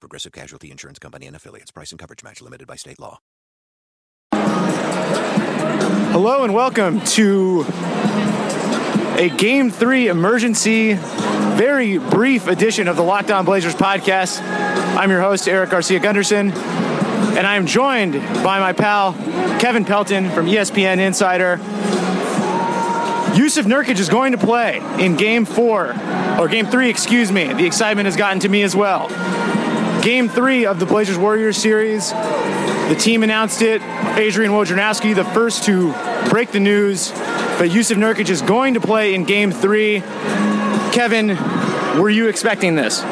Progressive Casualty Insurance Company and affiliates. Price and coverage match limited by state law. Hello and welcome to a Game 3 emergency, very brief edition of the Locked On Blazers podcast. I'm your host, Eric Garcia Gunderson, and I am joined by my pal, Kevin Pelton from ESPN Insider. Jusuf Nurkic is going to play in Game 4, or Game 3, excuse me. The excitement has gotten to me as well. Game 3 of the Blazers Warriors series. The team announced it. Adrian Wojnarowski, the first to break the news. But Jusuf Nurkic is going to play in Game 3. Kevin, were you expecting this?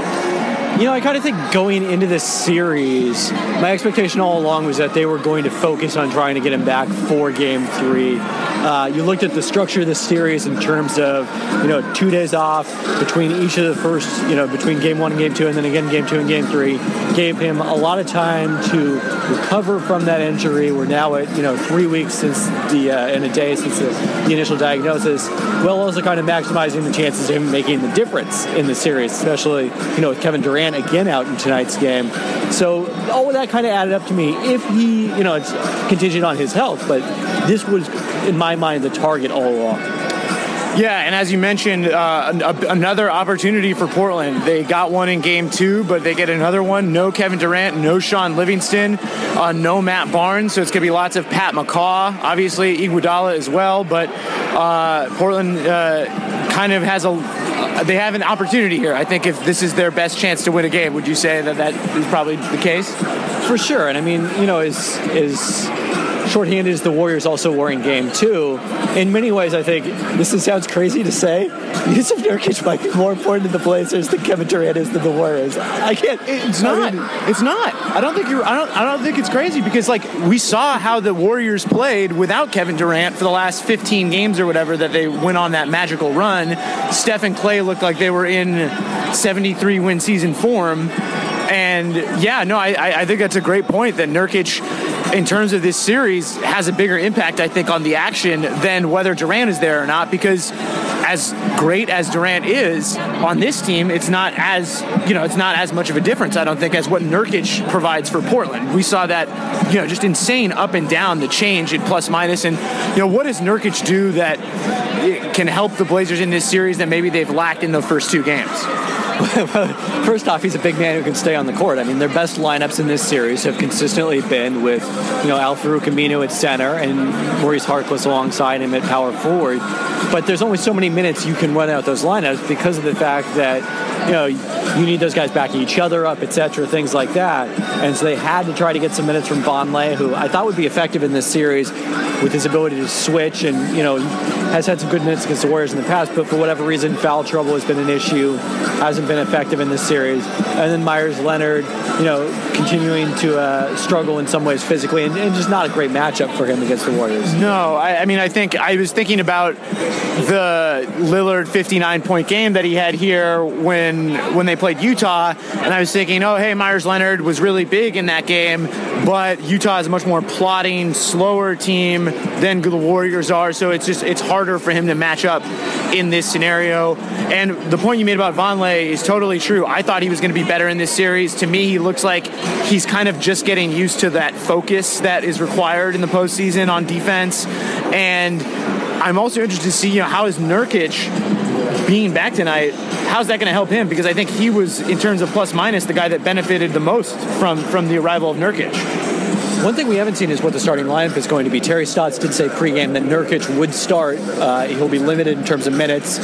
You know, I kind of think going into this series, my expectation all along was that they were going to focus on trying to get him back for game three. Uh, you looked at the structure of the series in terms of, you know, two days off between each of the first, you know, between game one and game two, and then again game two and game three, gave him a lot of time to recover from that injury. We're now at, you know, three weeks since the, uh, a day since the, the initial diagnosis, while also kind of maximizing the chances of him making the difference in the series, especially, you know, with Kevin Durant again out in tonight's game. So all of that kind of added up to me. If he, you know, it's contingent on his health, but this was, in my mind, the target all along. Yeah, and as you mentioned, uh, another opportunity for Portland. They got one in game two, but they get another one. No Kevin Durant, no Shaun Livingston, uh, no Matt Barnes. So it's going to be lots of Pat McCaw, obviously Iguodala as well. But uh, Portland uh, kind of has a they have an opportunity here. I think if this is their best chance to win a game, would you say that that is probably the case? For sure. And I mean, you know, is is shorthanded as the Warriors also were in game two. In many ways, I think this sounds crazy to say. Jusuf Nurkic might be more important to the Blazers than Kevin Durant is to the Warriors. I can't. It's not. I mean, it's not. I don't think you're. I don't. I don't think it's crazy because like we saw how the Warriors played without Kevin Durant for the last 15 games or whatever that they went on that magical run. Steph and Klay looked like they were in 73 win season form. And yeah, no, I, I think that's a great point that Nurkic in terms of this series has a bigger impact, I think, on the action than whether Durant is there or not. Because as great as Durant is on this team, it's not as you know, it's not as much of a difference, I don't think, as what Nurkic provides for Portland. We saw that, you know, just insane up and down the change in plus minus, and you know, what does Nurkic do that can help the Blazers in this series that maybe they've lacked in the first two games? First off, he's a big man who can stay on the court. I mean, their best lineups in this series have consistently been with, you know, Al-Farouq Aminu at center and Maurice Harkless alongside him at power forward. But there's only so many minutes you can run out those lineups because of the fact that, you know, you need those guys backing each other up, etc., things like that. And so they had to try to get some minutes from Vonleh, who I thought would be effective in this series with his ability to switch and, you know, has had some good minutes against the Warriors in the past, but for whatever reason, foul trouble has been an issue, hasn't been effective in this series. And then Meyers Leonard, you know, continuing to uh, struggle in some ways physically, and, and, just not a great matchup for him against the Warriors. No, I, I mean, I think I was thinking about the Lillard 59 point game that he had here when when they played Utah, and I was thinking, oh, hey, Meyers Leonard was really big in that game, but Utah is a much more plotting, slower team than the Warriors are, so it's just it's harder for him to match up in this scenario. And the point you made about Vonleh is totally true. I thought he was going to be better in this series. To me, he looks like he's kind of just getting used to that focus that is required in the postseason on defense. And I'm also interested to see, you know, how is Nurkic being back tonight? How's that going to help him? Because I think he was, in terms of plus minus, the guy that benefited the most from from the arrival of Nurkic. One thing we haven't seen is what the starting lineup is going to be. Terry Stotts did say pregame that Nurkic would start. Uh, he'll be limited in terms of minutes,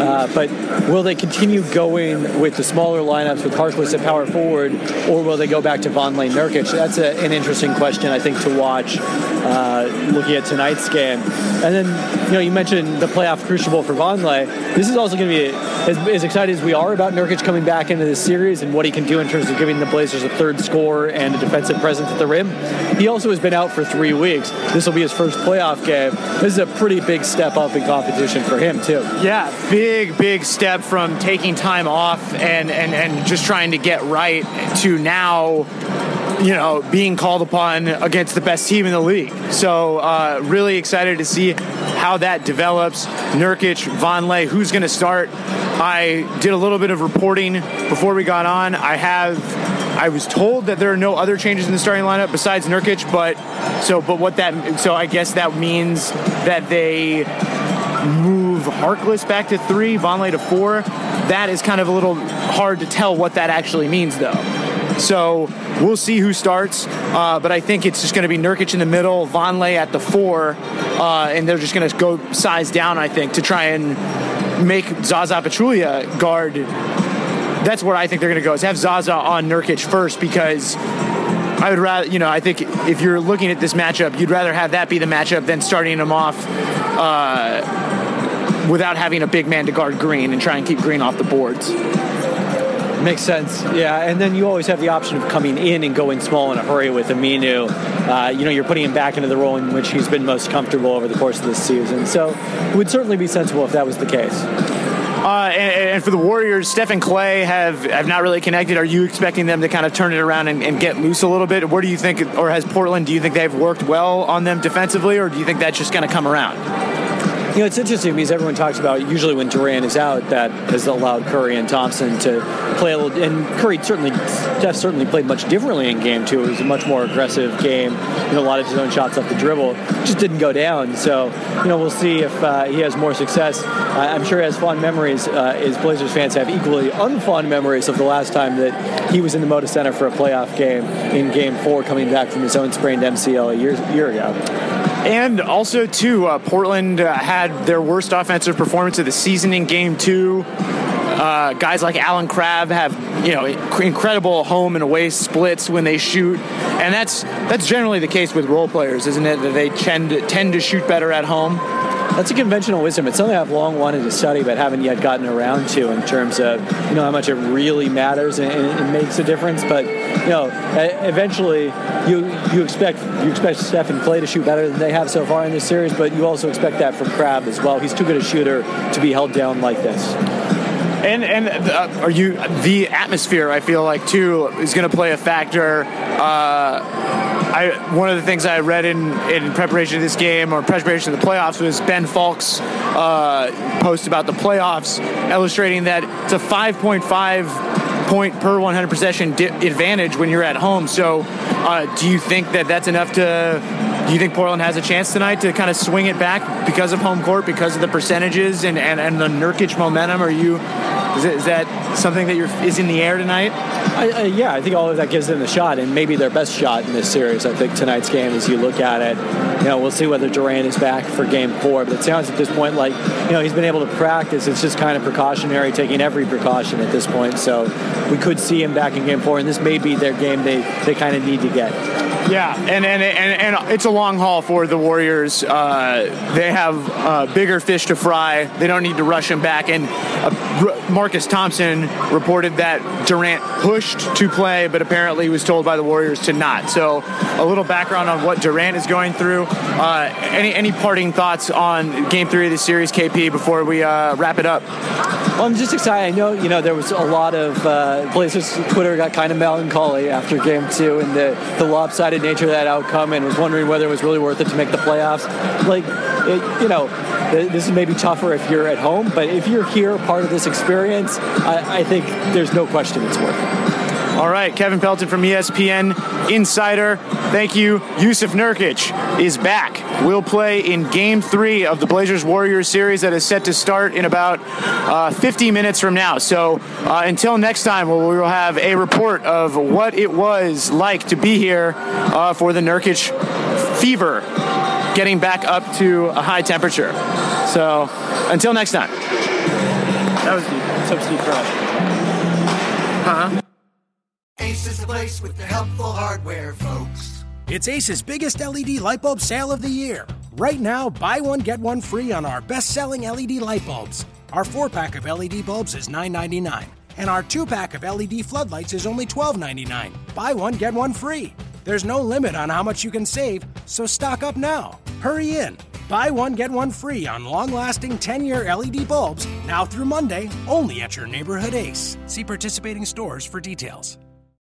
uh, but will they continue going with the smaller lineups with Harkless at power forward, or will they go back to Vonleh Nurkic? That's a, an interesting question, I think, to watch uh, looking at tonight's game. And then, you know, you mentioned the playoff crucible for Vonleh. This is also going to be as, as excited as we are about Nurkic coming back into this series and what he can do in terms of giving the Blazers a third score and a defensive presence at the rim he also has been out for three weeks. This will be his first playoff game. This is a pretty big step up in competition for him too. Yeah, big, big step from taking time off and, and, and just trying to get right to now you know, being called upon against the best team in the league. So, uh, really excited to see how that develops. Nurkic, Vonleh, who's going to start? I did a little bit of reporting before we got on. I have. I was told that there are no other changes in the starting lineup besides Nurkic, but so but what that so I guess that means that they move Harkless back to three, Vonleh to four. That is kind of a little hard to tell what that actually means, though. So we'll see who starts, uh, but I think it's just going to be Nurkic in the middle, Vonleh at the four, uh, and they're just going to go size down, I think, to try and make Zaza Pachulia guard. That's where I think they're going to go, is have Zaza on Nurkic first because I would rather, you know, I think if you're looking at this matchup, you'd rather have that be the matchup than starting him off uh, without having a big man to guard Green and try and keep Green off the boards. Makes sense. Yeah, and then you always have the option of coming in and going small in a hurry with Aminu. Uh, you know, you're putting him back into the role in which he's been most comfortable over the course of this season. So it would certainly be sensible if that was the case. Uh, and, and, for the Warriors, Steph and Klay have, have not really connected. Are you expecting them to kind of turn it around and, and, get loose a little bit? Where do you think, or has Portland, do you think they've worked well on them defensively, or do you think that's just going to come around? You know, it's interesting because everyone talks about usually when Durant is out, that has allowed Curry and Thompson to play a little. And Curry certainly, Steph certainly played much differently in game two. It was a much more aggressive game. Know, a lot of his own shots off the dribble just didn't go down. So, you know, we'll see if uh, he has more success. Uh, I'm sure he has fond memories. Uh, his Blazers fans have equally unfond memories of the last time that he was in the Moda Center for a playoff game in Game Four, coming back from his own sprained MCL a year, year ago. And also, too, uh, Portland uh, had their worst offensive performance of the season in Game Two. Uh, guys like Allen Crabbe have you know incredible home and away splits when they shoot, and that's that's generally the case with role players, isn't it? That they tend to, tend to shoot better at home that's a conventional wisdom. It's something I've long wanted to study, but haven't yet gotten around to in terms of you know how much it really matters and, and makes a difference. But you know, eventually you you expect you expect Steph and Klay to shoot better than they have so far in this series, but you also expect that from Crabbe as well. He's too good a shooter to be held down like this. And and uh, are you the atmosphere? I feel like too is going to play a factor. Uh, I, one of the things I read in, in preparation of this game or preparation of the playoffs was Ben Falk's uh, post about the playoffs, illustrating that it's a 5.5 point per 100 possession di- advantage when you're at home. So, uh, do you think that that's enough to? Do you think Portland has a chance tonight to kind of swing it back because of home court, because of the percentages and, and, and the Nurkic momentum? Are you is, it, is that something that you're, is in the air tonight? I, I, yeah, I think all of that gives them the shot, and maybe their best shot in this series. I think tonight's game, as you look at it, you know, we'll see whether Durant is back for Game Four. But it sounds at this point like you know he's been able to practice. It's just kind of precautionary, taking every precaution at this point. So we could see him back in Game Four, and this may be their game they they kind of need to get. Yeah, and, and and and it's a long haul for the Warriors. Uh, they have uh, bigger fish to fry. They don't need to rush him back. And uh, Marcus Thompson reported that Durant pushed to play, but apparently was told by the Warriors to not. So a little background on what Durant is going through. Uh, any any parting thoughts on Game Three of the series, KP, before we uh, wrap it up? Well, I'm just excited. I know you know there was a lot of uh, Blazers Twitter got kind of melancholy after Game Two and the the lopsided nature of that outcome and was wondering whether it was really worth it to make the playoffs. Like, it, you know, this is maybe tougher if you're at home, but if you're here, part of this experience, I, I think there's no question it's worth it. All right, Kevin Pelton from ESPN Insider. Thank you. Jusuf Nurkic is back. We'll play in Game Three of the Blazers Warriors series that is set to start in about uh, 50 minutes from now. So uh, until next time, we will have a report of what it was like to be here uh, for the Nurkic fever, getting back up to a high temperature. So until next time. That was deep. So Steve Huh? Ace is the place with the helpful hardware, folks. It's Ace's biggest LED light bulb sale of the year. Right now, buy one, get one free on our best selling LED light bulbs. Our four pack of LED bulbs is $9.99, and our two pack of LED floodlights is only $12.99. Buy one, get one free. There's no limit on how much you can save, so stock up now. Hurry in. Buy one, get one free on long lasting 10 year LED bulbs now through Monday, only at your neighborhood Ace. See participating stores for details.